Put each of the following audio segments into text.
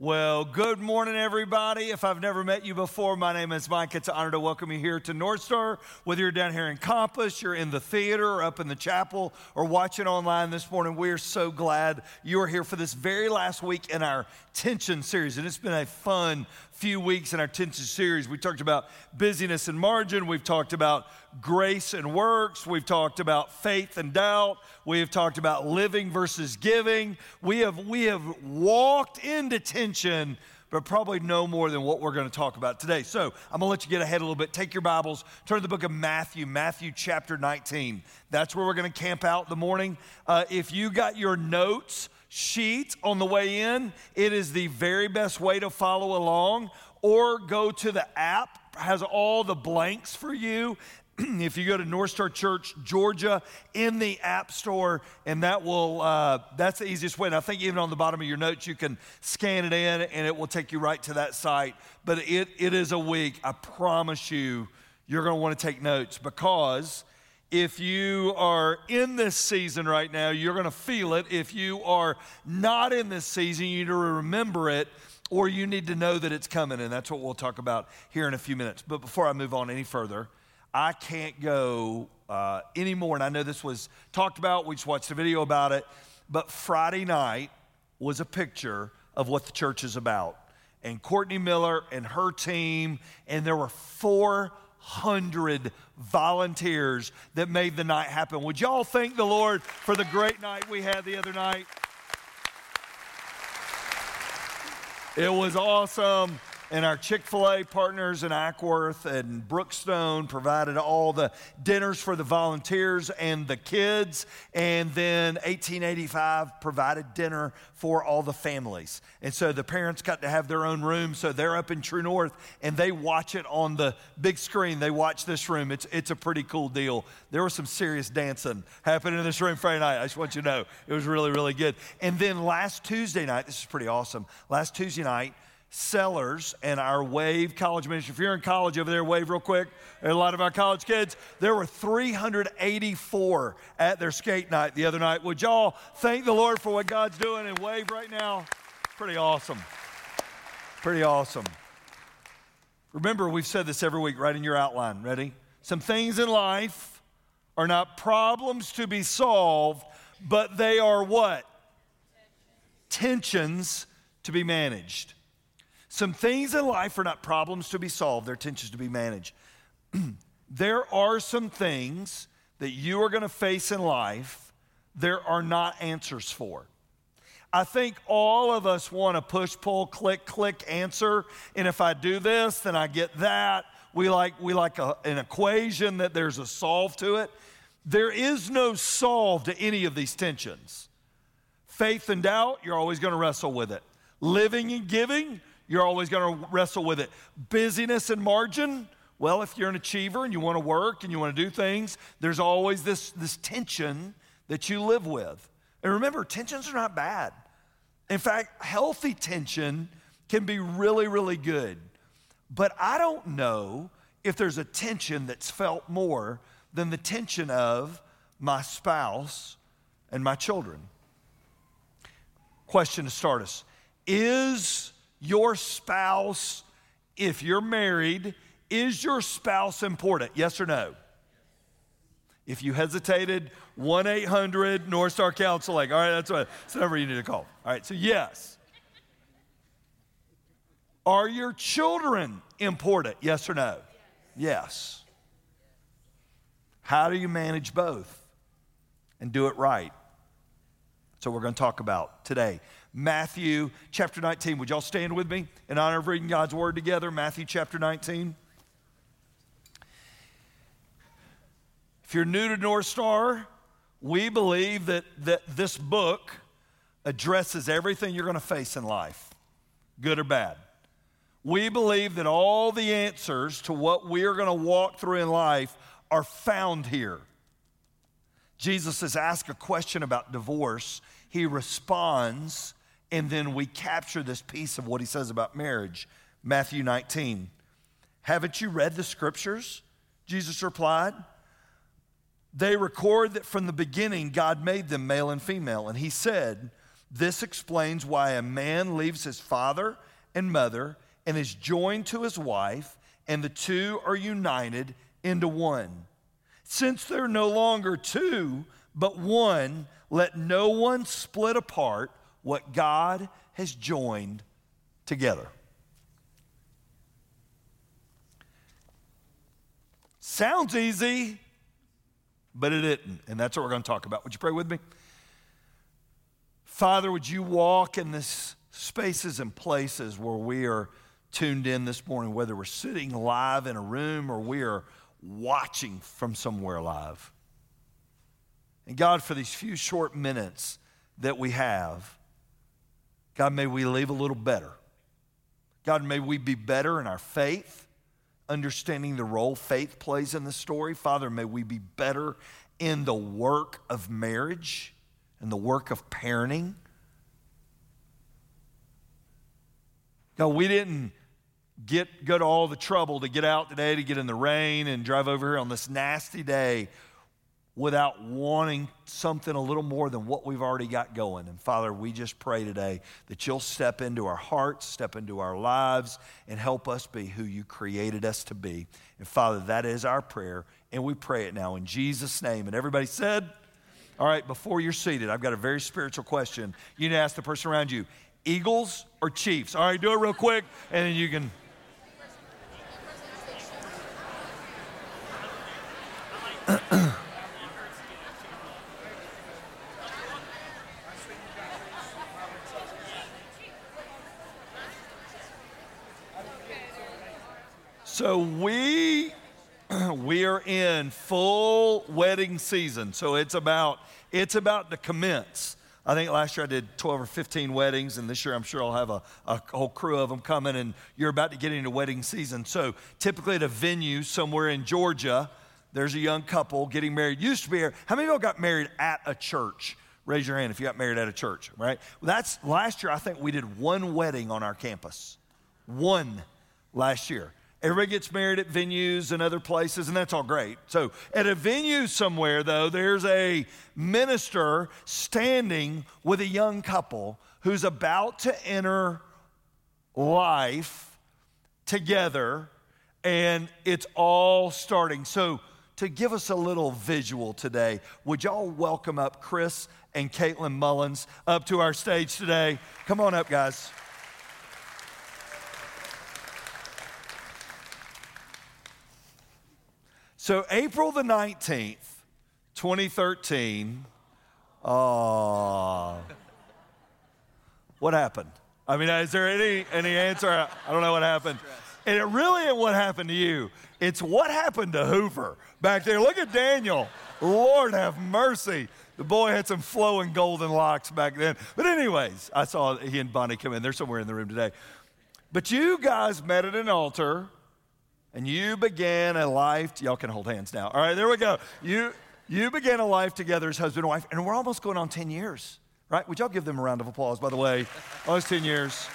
Well, good morning, everybody. If I've never met you before, my name is Mike. It's an honor to welcome you here to North Star. Whether you're down here in Compass, you're in the theater, or up in the chapel, or watching online this morning, we are so glad you are here for this very last week in our Tension series. And it's been a fun few weeks in our Tension series. We talked about busyness and margin, we've talked about grace and works, we've talked about faith and doubt, we have talked about living versus giving. We have, we have walked into tension but probably no more than what we're going to talk about today. So I'm going to let you get ahead a little bit. Take your Bibles, turn to the book of Matthew, Matthew chapter 19. That's where we're going to camp out the morning. Uh, if you got your notes, sheet on the way in, it is the very best way to follow along. Or go to the app, has all the blanks for you. if you go to North Star Church, Georgia, in the App Store, and that will, uh, that's the easiest way. And I think even on the bottom of your notes, you can scan it in and it will take you right to that site. But it, it is a week, I promise you, you're going to want to take notes because if you are in this season right now, you're going to feel it. If you are not in this season, you need to remember it or you need to know that it's coming. And that's what we'll talk about here in a few minutes. But before I move on any further, I can't go uh, anymore. And I know this was talked about, we just watched a video about it. But Friday night was a picture of what the church is about. And Courtney Miller and her team, and there were 400 volunteers that made the night happen. Would y'all thank the Lord for the great night we had the other night? It was awesome. And our Chick fil A partners in Acworth and Brookstone provided all the dinners for the volunteers and the kids. And then 1885 provided dinner for all the families. And so the parents got to have their own room. So they're up in True North and they watch it on the big screen. They watch this room. It's, it's a pretty cool deal. There was some serious dancing happening in this room Friday night. I just want you to know it was really, really good. And then last Tuesday night, this is pretty awesome. Last Tuesday night, Sellers and our Wave College Ministry. If you're in college over there, wave real quick. a lot of our college kids. There were 384 at their skate night the other night. Would y'all thank the Lord for what God's doing and wave right now? Pretty awesome. Pretty awesome. Remember, we've said this every week right in your outline. Ready? Some things in life are not problems to be solved, but they are what? Tensions to be managed. Some things in life are not problems to be solved, they're tensions to be managed. there are some things that you are going to face in life there are not answers for. I think all of us want to push, pull, click, click, answer. And if I do this, then I get that. We like, we like a, an equation that there's a solve to it. There is no solve to any of these tensions. Faith and doubt, you're always going to wrestle with it. Living and giving, you're always going to wrestle with it. Busyness and margin, well, if you're an achiever and you want to work and you want to do things, there's always this, this tension that you live with. And remember, tensions are not bad. In fact, healthy tension can be really, really good. But I don't know if there's a tension that's felt more than the tension of my spouse and my children. Question to start us Is your spouse, if you're married, is your spouse important? Yes or no? If you hesitated, 1 800 North Star Counseling. All right, that's what number you need to call. All right, so yes. Are your children important? Yes or no? Yes. How do you manage both and do it right? So, we're going to talk about today. Matthew chapter 19. Would y'all stand with me in honor of reading God's word together? Matthew chapter 19. If you're new to North Star, we believe that, that this book addresses everything you're going to face in life, good or bad. We believe that all the answers to what we are going to walk through in life are found here. Jesus is asked a question about divorce. He responds and then we capture this piece of what he says about marriage. Matthew 19. Haven't you read the scriptures? Jesus replied. They record that from the beginning God made them male and female. And he said, This explains why a man leaves his father and mother and is joined to his wife, and the two are united into one. Since they're no longer two, but one, let no one split apart what God has joined together. Sounds easy, but it isn't. And that's what we're going to talk about. Would you pray with me? Father, would you walk in this spaces and places where we are tuned in this morning, whether we're sitting live in a room or we are watching from somewhere live. And God, for these few short minutes that we have, God, may we leave a little better. God, may we be better in our faith, understanding the role faith plays in the story. Father, may we be better in the work of marriage and the work of parenting. God, we didn't get go to all the trouble to get out today to get in the rain and drive over here on this nasty day without wanting something a little more than what we've already got going. And Father, we just pray today that you'll step into our hearts, step into our lives, and help us be who you created us to be. And Father, that is our prayer, and we pray it now in Jesus' name. And everybody said, all right, before you're seated, I've got a very spiritual question. You need to ask the person around you Eagles or Chiefs? All right, do it real quick, and then you can. so we we are full wedding season. So it's about it's about to commence. I think last year I did 12 or 15 weddings, and this year I'm sure I'll have a, a whole crew of them coming, and you're about to get into wedding season. So typically at a venue somewhere in Georgia, there's a young couple getting married. Used to be here. How many of y'all got married at a church? Raise your hand if you got married at a church, right? That's last year. I think we did one wedding on our campus. One last year. Everybody gets married at venues and other places, and that's all great. So, at a venue somewhere, though, there's a minister standing with a young couple who's about to enter life together, and it's all starting. So, to give us a little visual today, would y'all welcome up Chris and Caitlin Mullins up to our stage today? Come on up, guys. So, April the 19th, 2013, uh, what happened? I mean, is there any, any answer? I don't know what happened. And it really ain't what happened to you. It's what happened to Hoover back there. Look at Daniel. Lord have mercy. The boy had some flowing golden locks back then. But, anyways, I saw he and Bonnie come in. They're somewhere in the room today. But you guys met at an altar and you began a life, y'all can hold hands now. All right, there we go. You, you began a life together as husband and wife, and we're almost going on 10 years, right? Would y'all give them a round of applause, by the way? Almost 10 years.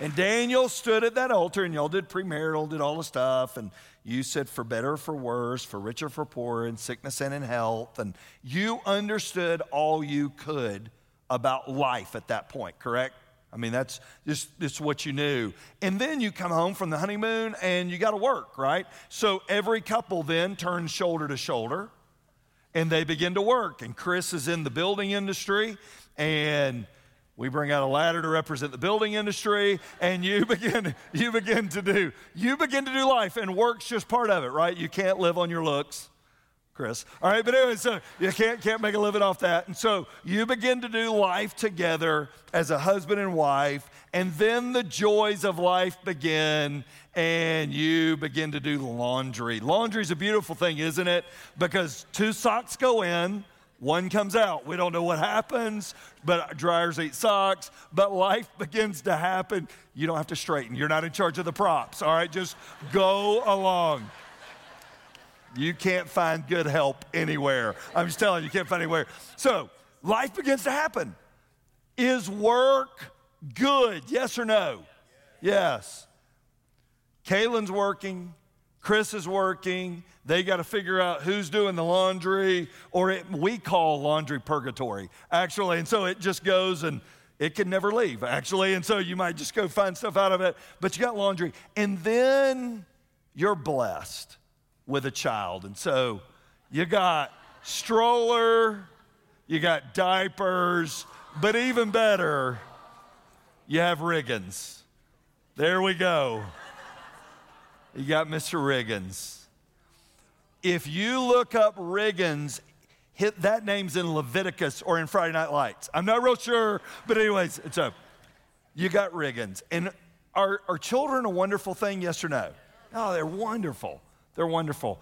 And Daniel stood at that altar, and y'all did premarital, did all the stuff, and you said for better or for worse, for richer for poorer, in sickness and in health, and you understood all you could about life at that point, correct? I mean, that's just, just what you knew. And then you come home from the honeymoon and you got to work, right? So every couple then turns shoulder to shoulder and they begin to work. And Chris is in the building industry and we bring out a ladder to represent the building industry and you begin you begin to do you begin to do life and work's just part of it right you can't live on your looks Chris. All right, but anyway, so you can't, can't make a living off that. And so you begin to do life together as a husband and wife, and then the joys of life begin, and you begin to do laundry. Laundry is a beautiful thing, isn't it? Because two socks go in, one comes out. We don't know what happens, but dryers eat socks, but life begins to happen. You don't have to straighten. You're not in charge of the props, all right? Just go along. You can't find good help anywhere. I'm just telling you, you can't find anywhere. So life begins to happen. Is work good? Yes or no? Yes. Kaylin's working. Chris is working. They got to figure out who's doing the laundry, or it, we call laundry purgatory, actually. And so it just goes and it can never leave, actually. And so you might just go find stuff out of it, but you got laundry. And then you're blessed with a child. And so you got stroller, you got diapers, but even better, you have Riggins. There we go. You got Mr. Riggins. If you look up Riggins, hit that name's in Leviticus or in Friday Night Lights. I'm not real sure, but anyways, it's up. You got Riggins. And are, are children a wonderful thing, yes or no? Oh, they're wonderful. They're wonderful.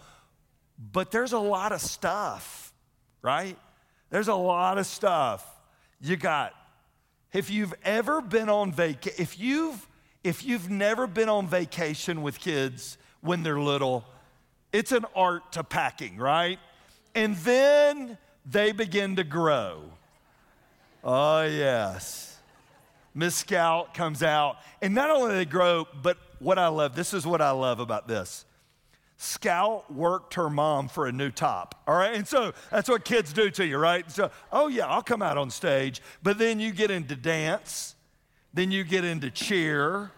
But there's a lot of stuff, right? There's a lot of stuff. You got, if you've ever been on vacation, if you've if you've never been on vacation with kids when they're little, it's an art to packing, right? And then they begin to grow. Oh, yes. Miss Scout comes out, and not only they grow, but what I love, this is what I love about this. Scout worked her mom for a new top. All right. And so that's what kids do to you, right? So, oh, yeah, I'll come out on stage. But then you get into dance, then you get into cheer,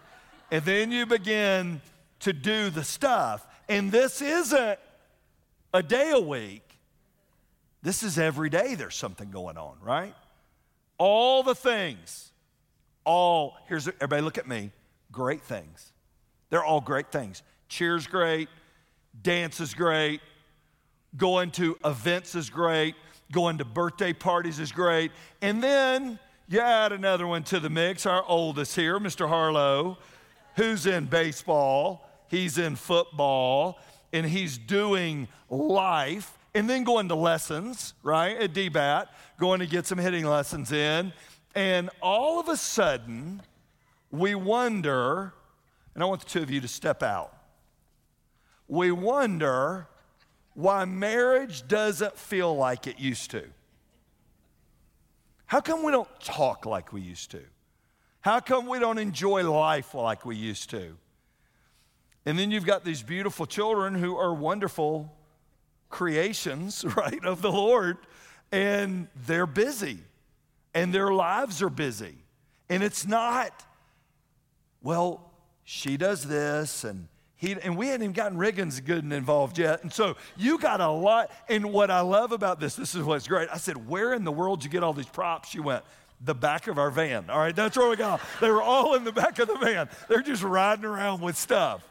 and then you begin to do the stuff. And this isn't a day a week, this is every day there's something going on, right? All the things, all, here's, everybody look at me, great things. They're all great things. Cheers, great. Dance is great. Going to events is great. Going to birthday parties is great. And then you add another one to the mix, our oldest here, Mr. Harlow, who's in baseball, he's in football, and he's doing life, and then going to lessons, right, at DBAT, going to get some hitting lessons in. And all of a sudden, we wonder, and I want the two of you to step out we wonder why marriage doesn't feel like it used to. How come we don't talk like we used to? How come we don't enjoy life like we used to? And then you've got these beautiful children who are wonderful creations, right, of the Lord, and they're busy, and their lives are busy. And it's not, well, she does this, and he, and we hadn't even gotten Riggins good and involved yet. And so you got a lot. And what I love about this, this is what's great. I said, Where in the world did you get all these props? She went, The back of our van. All right, that's where we got. They were all in the back of the van. They're just riding around with stuff.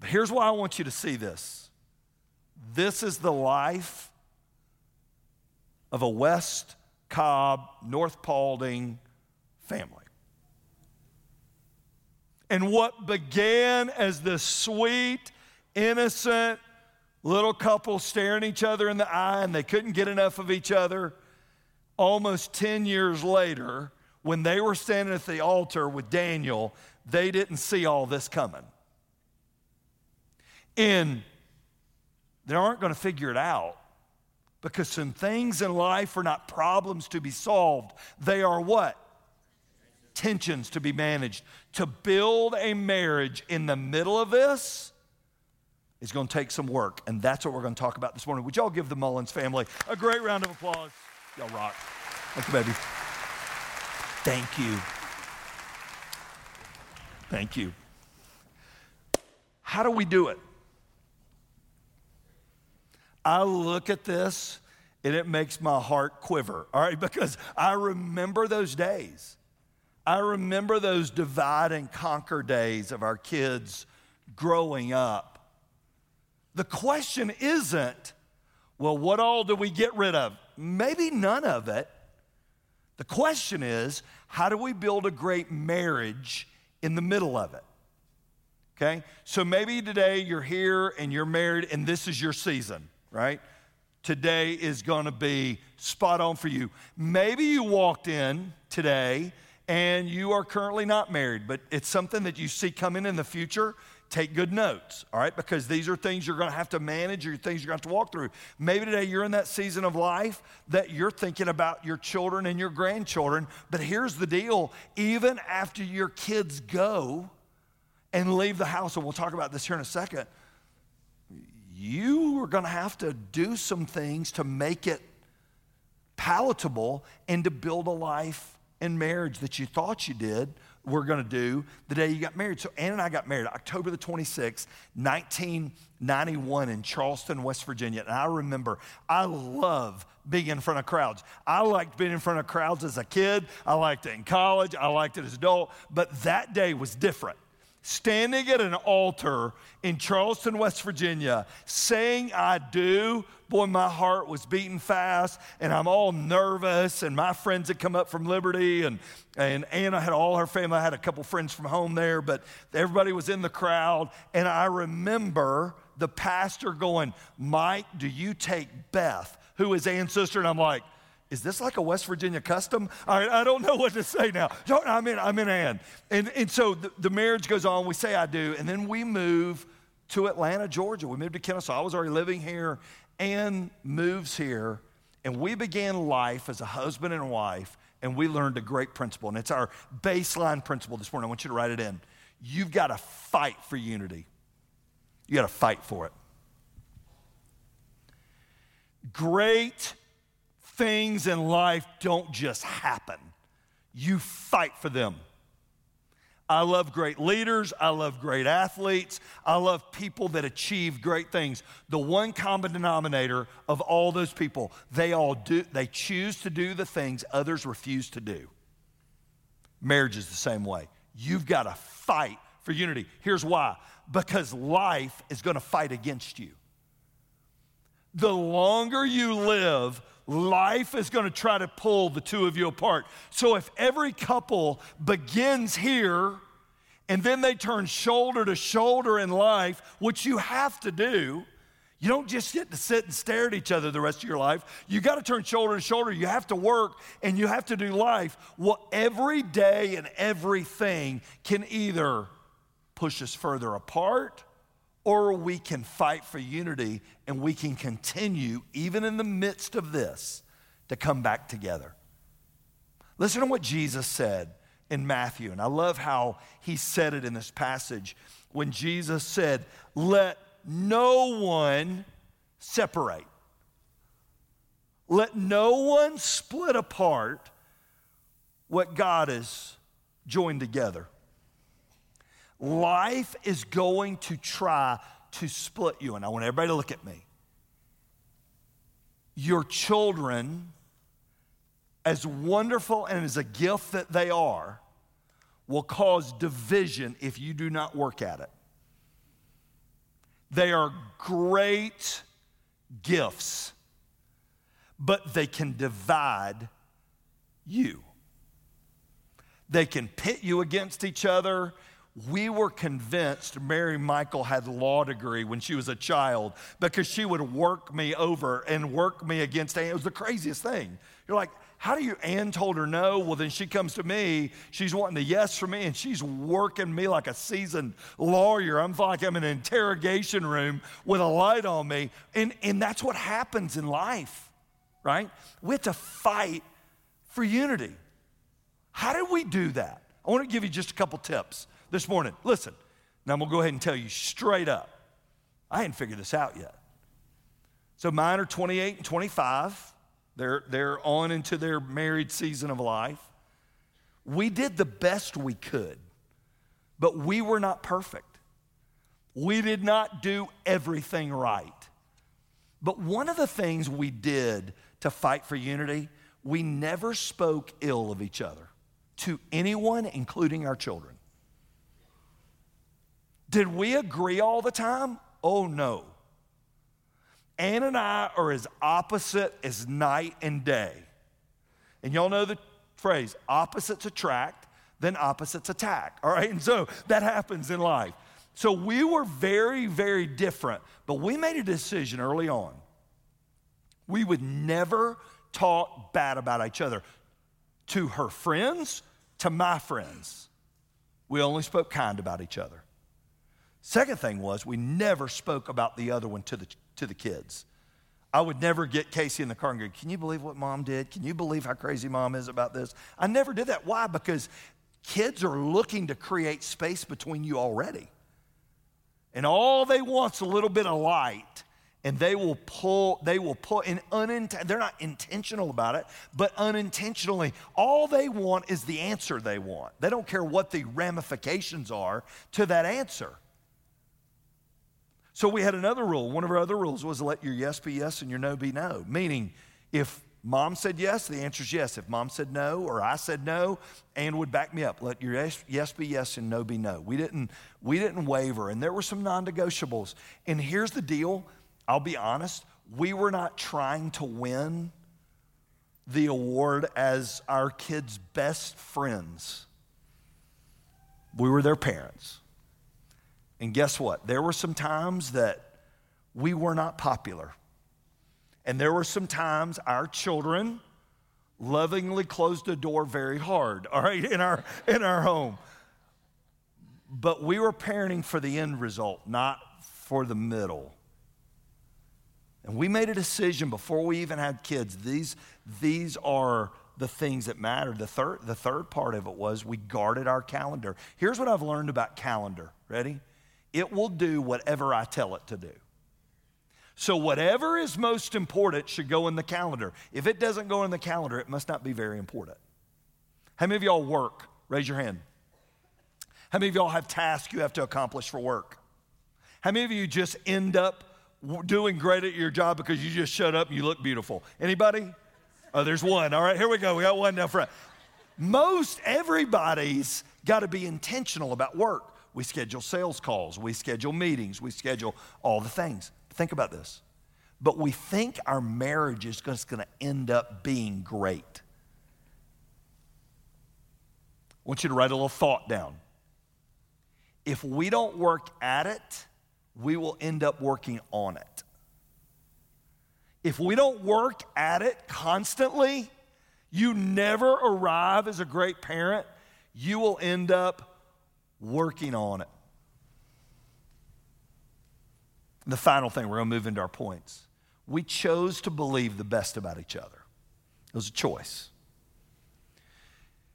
But here's why I want you to see this this is the life of a West Cobb, North Paulding family. And what began as this sweet, innocent little couple staring each other in the eye and they couldn't get enough of each other, almost 10 years later, when they were standing at the altar with Daniel, they didn't see all this coming. And they aren't going to figure it out because some things in life are not problems to be solved. They are what? Tensions to be managed. To build a marriage in the middle of this is going to take some work, and that's what we're going to talk about this morning. Would y'all give the Mullins family a great round of applause? Y'all rock. Thank you, baby. Thank you. Thank you. How do we do it? I look at this and it makes my heart quiver, all right, because I remember those days. I remember those divide and conquer days of our kids growing up. The question isn't, well, what all do we get rid of? Maybe none of it. The question is, how do we build a great marriage in the middle of it? Okay? So maybe today you're here and you're married and this is your season, right? Today is going to be spot on for you. Maybe you walked in today and you are currently not married, but it's something that you see coming in the future, take good notes, all right? Because these are things you're going to have to manage or things you're going to have to walk through. Maybe today you're in that season of life that you're thinking about your children and your grandchildren, but here's the deal even after your kids go, and leave the house, and we'll talk about this here in a second, you are going to have to do some things to make it palatable and to build a life and marriage that you thought you did we're going to do the day you got married. So Ann and I got married October the 26th, 1991 in Charleston, West Virginia. And I remember I love being in front of crowds. I liked being in front of crowds as a kid. I liked it in college. I liked it as an adult. But that day was different standing at an altar in Charleston, West Virginia, saying I do, boy, my heart was beating fast and I'm all nervous. And my friends had come up from Liberty and, and Anna had all her family. I had a couple friends from home there, but everybody was in the crowd. And I remember the pastor going, Mike, do you take Beth, who is Ann's sister? And I'm like, is this like a West Virginia custom? I, I don't know what to say now. I'm in, I'm in Ann. And, and so the, the marriage goes on. We say I do. And then we move to Atlanta, Georgia. We moved to Kennesaw. I was already living here. Ann moves here. And we began life as a husband and wife. And we learned a great principle. And it's our baseline principle this morning. I want you to write it in. You've got to fight for unity, you got to fight for it. Great things in life don't just happen, you fight for them. I love great leaders. I love great athletes. I love people that achieve great things. The one common denominator of all those people, they all do, they choose to do the things others refuse to do. Marriage is the same way. You've got to fight for unity. Here's why because life is going to fight against you. The longer you live, life is going to try to pull the two of you apart. So if every couple begins here and then they turn shoulder to shoulder in life, which you have to do, you don't just get to sit and stare at each other the rest of your life. You got to turn shoulder to shoulder. You have to work and you have to do life. Well, every day and everything can either push us further apart or we can fight for unity and we can continue, even in the midst of this, to come back together. Listen to what Jesus said in Matthew, and I love how he said it in this passage when Jesus said, Let no one separate. Let no one split apart what God has joined together. Life is going to try to split you. And I want everybody to look at me. Your children, as wonderful and as a gift that they are, will cause division if you do not work at it. They are great gifts, but they can divide you. They can pit you against each other we were convinced Mary Michael had law degree when she was a child because she would work me over and work me against Ann. It was the craziest thing. You're like, how do you? Ann told her no. Well, then she comes to me. She's wanting the yes from me, and she's working me like a seasoned lawyer. I'm like I'm in an interrogation room with a light on me, and and that's what happens in life, right? We have to fight for unity. How do we do that? I want to give you just a couple tips this morning. Listen, now I'm going to go ahead and tell you straight up. I hadn't figured this out yet. So mine are 28 and 25. They're, they're on into their married season of life. We did the best we could, but we were not perfect. We did not do everything right. But one of the things we did to fight for unity, we never spoke ill of each other to anyone, including our children. Did we agree all the time? Oh no. Ann and I are as opposite as night and day. And y'all know the phrase opposites attract, then opposites attack. All right? And so that happens in life. So we were very, very different, but we made a decision early on. We would never talk bad about each other to her friends, to my friends. We only spoke kind about each other. Second thing was we never spoke about the other one to the, to the kids. I would never get Casey in the car and go, Can you believe what mom did? Can you believe how crazy mom is about this? I never did that. Why? Because kids are looking to create space between you already. And all they want's a little bit of light and they will pull they will pull uninten- they're not intentional about it but unintentionally all they want is the answer they want they don't care what the ramifications are to that answer so we had another rule. One of our other rules was let your yes be yes and your no be no. Meaning if mom said yes the answer is yes. If mom said no or i said no and would back me up. Let your yes, yes be yes and no be no. We didn't we didn't waver and there were some non-negotiables. And here's the deal. I'll be honest, we were not trying to win the award as our kids' best friends. We were their parents. And guess what? There were some times that we were not popular. And there were some times our children lovingly closed the door very hard, all right, in our, in our home. But we were parenting for the end result, not for the middle. And we made a decision before we even had kids. These, these are the things that matter. The third, the third part of it was we guarded our calendar. Here's what I've learned about calendar. Ready? It will do whatever I tell it to do. So, whatever is most important should go in the calendar. If it doesn't go in the calendar, it must not be very important. How many of y'all work? Raise your hand. How many of y'all have tasks you have to accomplish for work? How many of you just end up doing great at your job because you just shut up and you look beautiful. Anybody? Oh, there's one. All right, here we go. We got one down front. Most everybody's got to be intentional about work. We schedule sales calls, we schedule meetings, we schedule all the things. Think about this. But we think our marriage is just going to end up being great. I want you to write a little thought down. If we don't work at it, we will end up working on it. If we don't work at it constantly, you never arrive as a great parent. You will end up working on it. And the final thing, we're going to move into our points. We chose to believe the best about each other. It was a choice.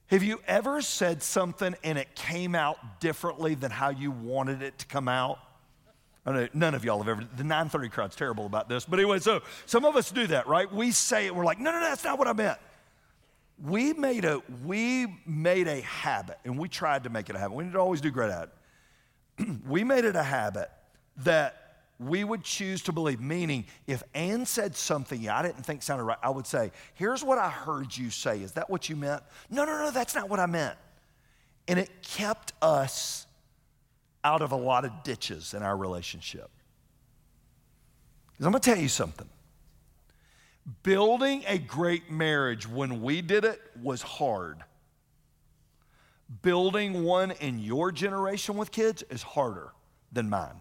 Have you ever said something and it came out differently than how you wanted it to come out? Know, none of y'all have ever, the 930 crowd's terrible about this. But anyway, so some of us do that, right? We say it, we're like, no, no, no, that's not what I meant. We made a, we made a habit, and we tried to make it a habit. We didn't always do great at it. we made it a habit that we would choose to believe, meaning if Ann said something I didn't think sounded right, I would say, here's what I heard you say. Is that what you meant? No, no, no, that's not what I meant. And it kept us out of a lot of ditches in our relationship. Because I'm going to tell you something. Building a great marriage when we did it was hard. Building one in your generation with kids is harder than mine.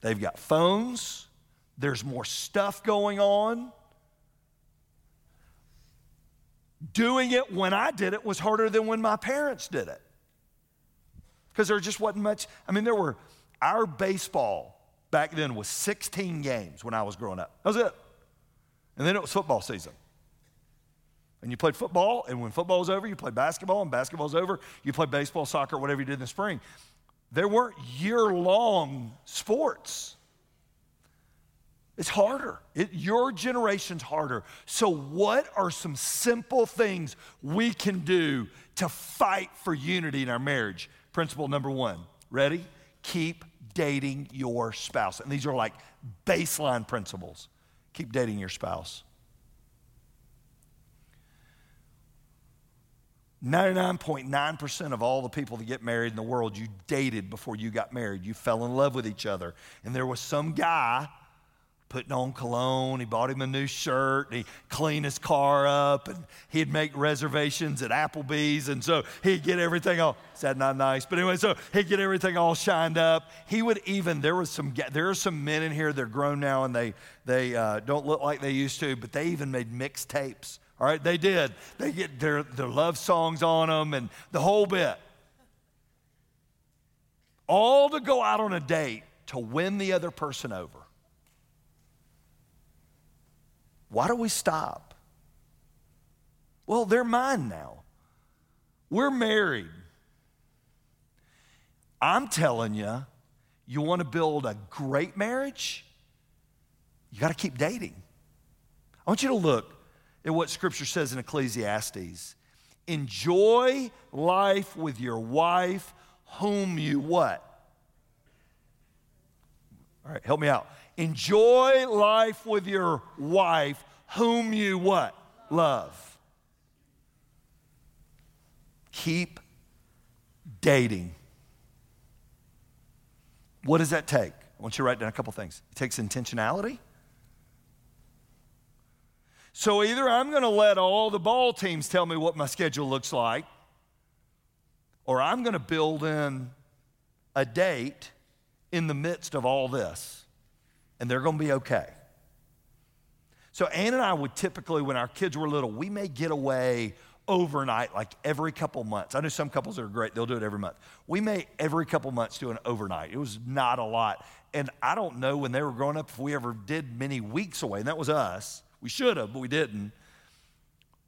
They've got phones, there's more stuff going on. Doing it when I did it was harder than when my parents did it because there just wasn't much. I mean, there were, our baseball back then was 16 games when I was growing up. That was it. And then it was football season. And you played football, and when football was over, you played basketball, and basketball basketball's over, you played baseball, soccer, whatever you did in the spring. There weren't year long sports. It's harder. It, your generation's harder. So, what are some simple things we can do to fight for unity in our marriage? Principle number one ready? Keep dating your spouse. And these are like baseline principles. Keep dating your spouse. 99.9% of all the people that get married in the world, you dated before you got married. You fell in love with each other. And there was some guy putting on cologne. He bought him a new shirt. he cleaned his car up, and he'd make reservations at Applebee's, and so he'd get everything all. Is that not nice? But anyway, so he'd get everything all shined up. He would even there was some there are some men in here. They're grown now, and they they uh, don't look like they used to, but they even made mixtapes. All right, they did. They get their their love songs on them, and the whole bit. All to go out on a date to win the other person over. Why do we stop? Well, they're mine now. We're married. I'm telling you, you want to build a great marriage? You got to keep dating. I want you to look at what scripture says in Ecclesiastes. Enjoy life with your wife, whom you what? All right, help me out. Enjoy life with your wife, whom you what? Love. Keep dating. What does that take? I want you to write down a couple things. It takes intentionality. So either I'm going to let all the ball teams tell me what my schedule looks like, or I'm going to build in a date in the midst of all this, and they're going to be okay. So Ann and I would typically, when our kids were little, we may get away overnight like every couple months. I know some couples are great, they'll do it every month. We may every couple months do an overnight. It was not a lot. And I don't know when they were growing up if we ever did many weeks away, and that was us. We should have, but we didn't.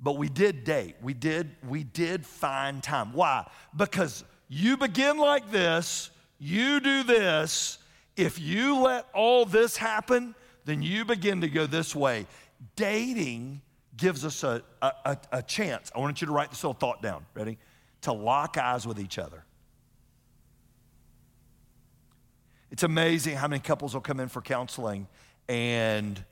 But we did date. We did, we did find time. Why? Because you begin like this, you do this. If you let all this happen, then you begin to go this way. Dating gives us a, a, a, chance. I want you to write this little thought down. Ready? To lock eyes with each other. It's amazing how many couples will come in for counseling and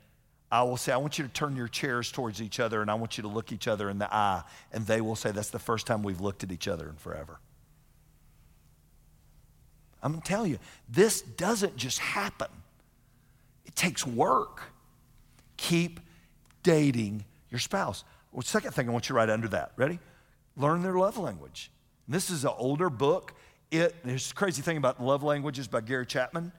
I will say, I want you to turn your chairs towards each other and I want you to look each other in the eye. And they will say, That's the first time we've looked at each other in forever. I'm going to tell you, this doesn't just happen, it takes work. Keep dating your spouse. Well, second thing I want you to write under that. Ready? Learn their love language. This is an older book. It, there's a crazy thing about love languages by Gary Chapman.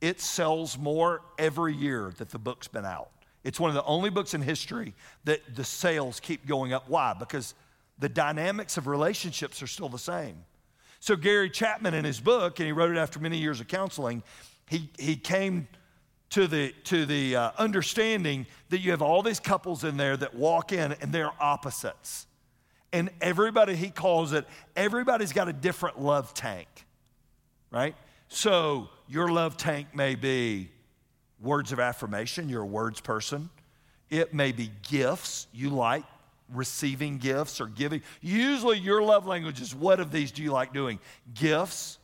It sells more every year that the book's been out. It's one of the only books in history that the sales keep going up. Why? Because the dynamics of relationships are still the same. So, Gary Chapman, in his book, and he wrote it after many years of counseling, he, he came to the, to the uh, understanding that you have all these couples in there that walk in and they're opposites. And everybody, he calls it, everybody's got a different love tank, right? So, your love tank may be words of affirmation, you're a words person. It may be gifts, you like receiving gifts or giving. Usually, your love language is what of these do you like doing? Gifts,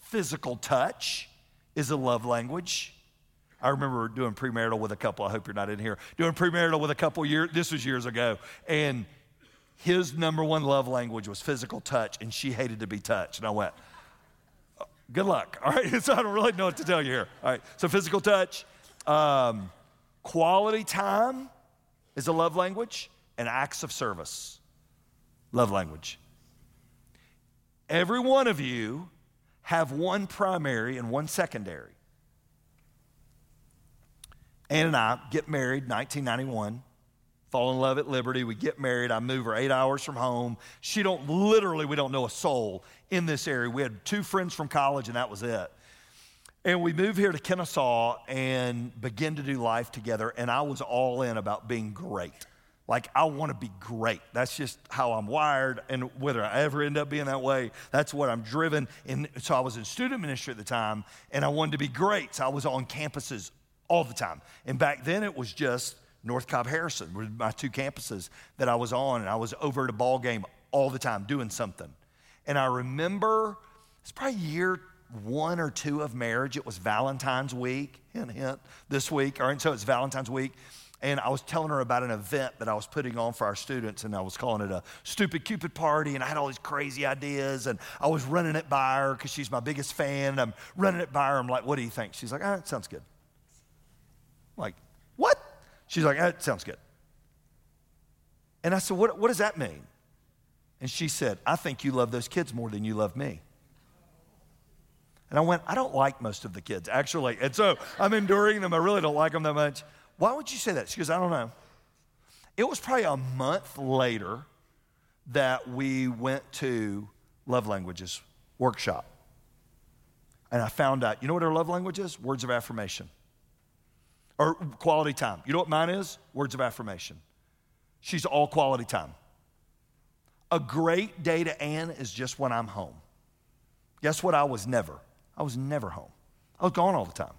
physical touch is a love language. I remember doing premarital with a couple. I hope you're not in here. Doing premarital with a couple years. This was years ago, and his number one love language was physical touch, and she hated to be touched. And I went, "Good luck." All right, so I don't really know what to tell you here. All right, so physical touch, um, quality time is a love language, and acts of service, love language. Every one of you have one primary and one secondary. Ann and I get married 1991 fall in love at liberty we get married i move her eight hours from home she don't literally we don't know a soul in this area we had two friends from college and that was it and we move here to Kennesaw and begin to do life together. And I was all in about being great. Like, I want to be great. That's just how I'm wired. And whether I ever end up being that way, that's what I'm driven. And so I was in student ministry at the time, and I wanted to be great. So I was on campuses all the time. And back then, it was just North Cobb Harrison were my two campuses that I was on. And I was over at a ball game all the time doing something. And I remember, it's probably year one or two of marriage. It was Valentine's week, hint, hint, this week. All right, so it's Valentine's week. And I was telling her about an event that I was putting on for our students, and I was calling it a stupid Cupid party. And I had all these crazy ideas, and I was running it by her because she's my biggest fan. I'm running it by her. I'm like, "What do you think?" She's like, "Ah, it sounds good." I'm like, what? She's like, ah, "It sounds good." And I said, what, what does that mean? And she said, I think you love those kids more than you love me. And I went, I don't like most of the kids, actually. And so I'm enduring them. I really don't like them that much. Why would you say that? She goes, I don't know. It was probably a month later that we went to love languages workshop. And I found out, you know what her love language is? Words of affirmation. Or quality time. You know what mine is? Words of affirmation. She's all quality time. A great day to Ann is just when I'm home. Guess what? I was never. I was never home. I was gone all the time.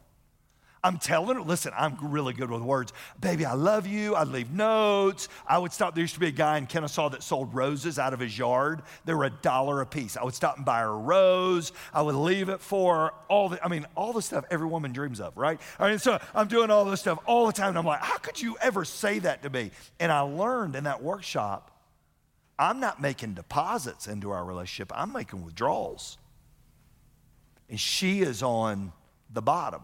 I'm telling her, listen, I'm really good with words. Baby, I love you. I'd leave notes. I would stop. There used to be a guy in Kennesaw that sold roses out of his yard. They were a dollar a piece. I would stop and buy her a rose. I would leave it for. All the, I mean, all the stuff every woman dreams of, right? I mean, so I'm doing all this stuff all the time. And I'm like, how could you ever say that to me? And I learned in that workshop, I'm not making deposits into our relationship. I'm making withdrawals. And she is on the bottom.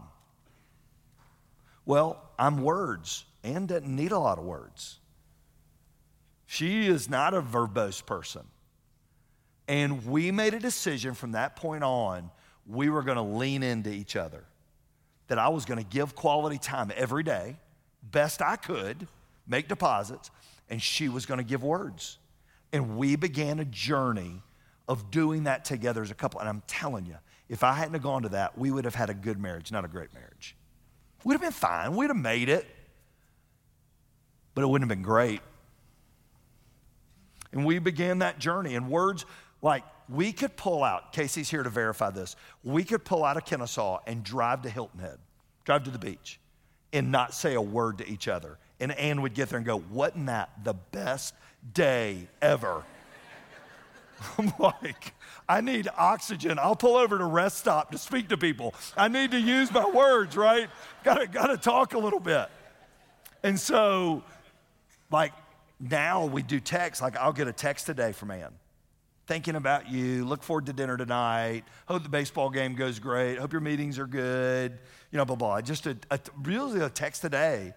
Well, I'm words. Ann doesn't need a lot of words. She is not a verbose person. And we made a decision from that point on, we were going to lean into each other. That I was going to give quality time every day, best I could, make deposits, and she was going to give words. And we began a journey of doing that together as a couple. And I'm telling you, if I hadn't have gone to that, we would have had a good marriage, not a great marriage. We'd have been fine. We'd have made it. But it wouldn't have been great. And we began that journey. And words like we could pull out, Casey's here to verify this, we could pull out of Kennesaw and drive to Hilton Head, drive to the beach, and not say a word to each other. And Ann would get there and go, Wasn't that the best day ever? I'm like, I need oxygen. I'll pull over to rest stop to speak to people. I need to use my words, right? Gotta, gotta talk a little bit. And so, like, now we do text. Like, I'll get a text today from Ann. Thinking about you. Look forward to dinner tonight. Hope the baseball game goes great. Hope your meetings are good. You know, blah, blah. Just a, a really a text today.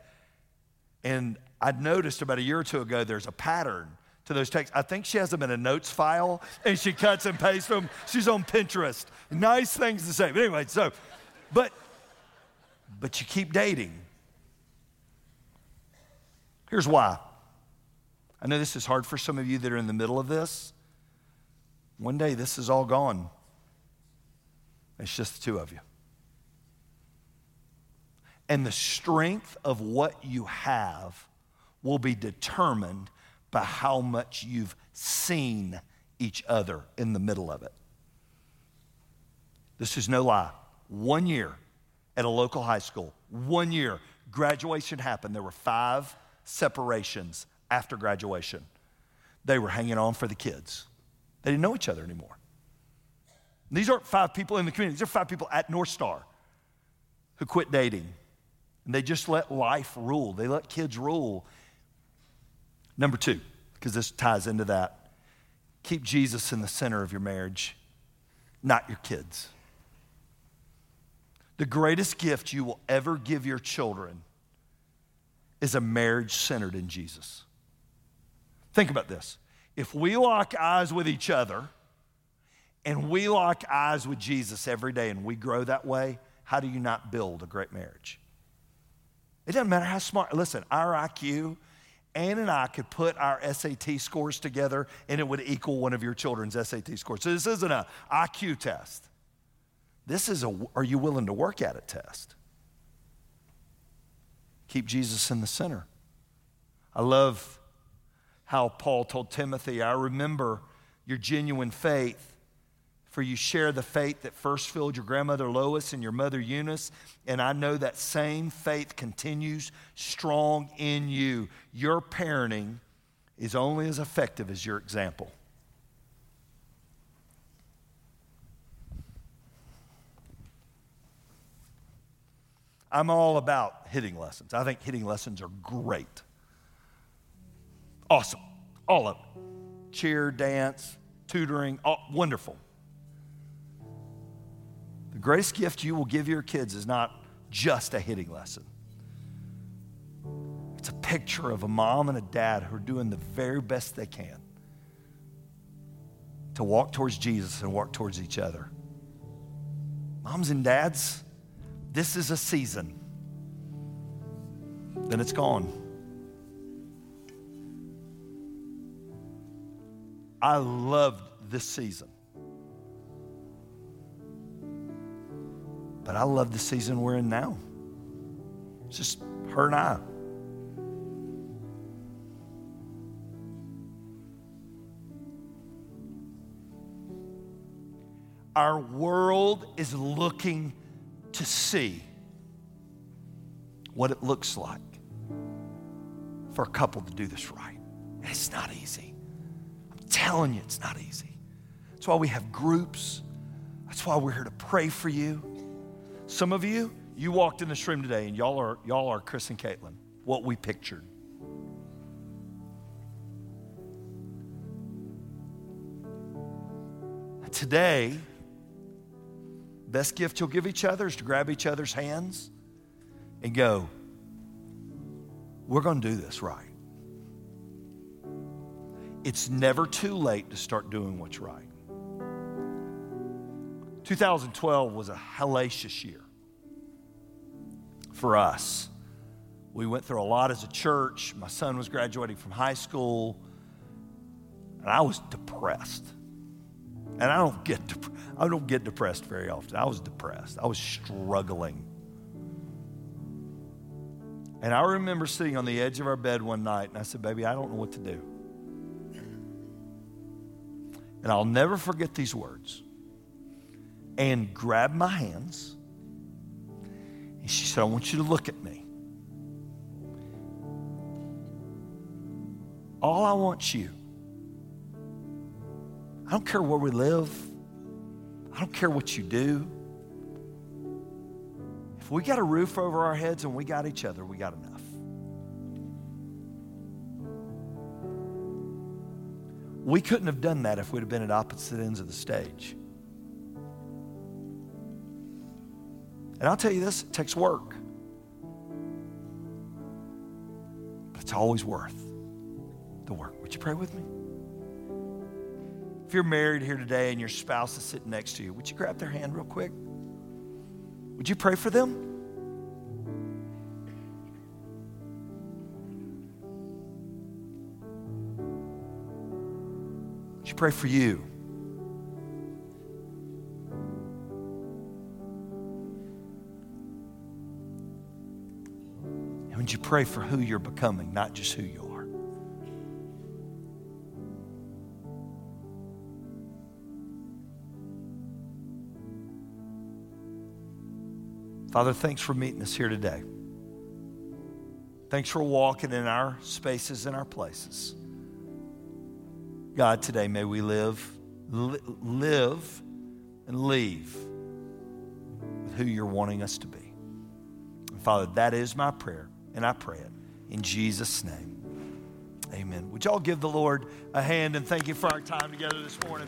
And I'd noticed about a year or two ago, there's a pattern to those texts. I think she has them in a notes file and she cuts and pastes them. She's on Pinterest. Nice things to say. But anyway, so, but, but you keep dating. Here's why. I know this is hard for some of you that are in the middle of this. One day this is all gone. It's just the two of you. And the strength of what you have will be determined by how much you've seen each other in the middle of it. This is no lie. One year at a local high school, one year, graduation happened. There were five separations after graduation. They were hanging on for the kids. They didn't know each other anymore. These aren't five people in the community, these are five people at North Star who quit dating. And they just let life rule, they let kids rule. Number two, because this ties into that, keep Jesus in the center of your marriage, not your kids. The greatest gift you will ever give your children is a marriage centered in Jesus. Think about this. If we lock eyes with each other and we lock eyes with Jesus every day and we grow that way, how do you not build a great marriage? It doesn't matter how smart. Listen, our IQ Ann and I could put our SAT scores together and it would equal one of your children's SAT scores. So this isn't a IQ test. This is a are you willing to work at it test. Keep Jesus in the center. I love how Paul told Timothy, I remember your genuine faith for you share the faith that first filled your grandmother Lois and your mother Eunice. And I know that same faith continues strong in you. Your parenting is only as effective as your example. I'm all about hitting lessons. I think hitting lessons are great. Awesome. All of it. Cheer, dance, tutoring, all, wonderful. Greatest gift you will give your kids is not just a hitting lesson. It's a picture of a mom and a dad who are doing the very best they can to walk towards Jesus and walk towards each other. Moms and dads, this is a season. Then it's gone. I loved this season. But I love the season we're in now. It's just her and I. Our world is looking to see what it looks like for a couple to do this right. And it's not easy. I'm telling you, it's not easy. That's why we have groups. That's why we're here to pray for you. Some of you, you walked in this room today and y'all are, y'all are Chris and Caitlin, what we pictured. Today, best gift you'll give each other is to grab each other's hands and go, We're going to do this right. It's never too late to start doing what's right. 2012 was a hellacious year for us. We went through a lot as a church. My son was graduating from high school, and I was depressed. And I don't get dep- I don't get depressed very often. I was depressed. I was struggling. And I remember sitting on the edge of our bed one night and I said, "Baby, I don't know what to do." And I'll never forget these words. And grabbed my hands. And she said, I want you to look at me. All I want you I don't care where we live. I don't care what you do. If we got a roof over our heads and we got each other, we got enough. We couldn't have done that if we'd have been at opposite ends of the stage. And I'll tell you this it takes work, but it's always worth the work. Would you pray with me? If you're married here today and your spouse is sitting next to you, would you grab their hand real quick? Would you pray for them? Would you pray for you? Pray for who you're becoming, not just who you are? Father, thanks for meeting us here today. Thanks for walking in our spaces and our places. God, today may we live, li- live and leave with who you're wanting us to be. And Father, that is my prayer, and I pray it in Jesus' name. Amen. Would y'all give the Lord a hand and thank you for our time together this morning?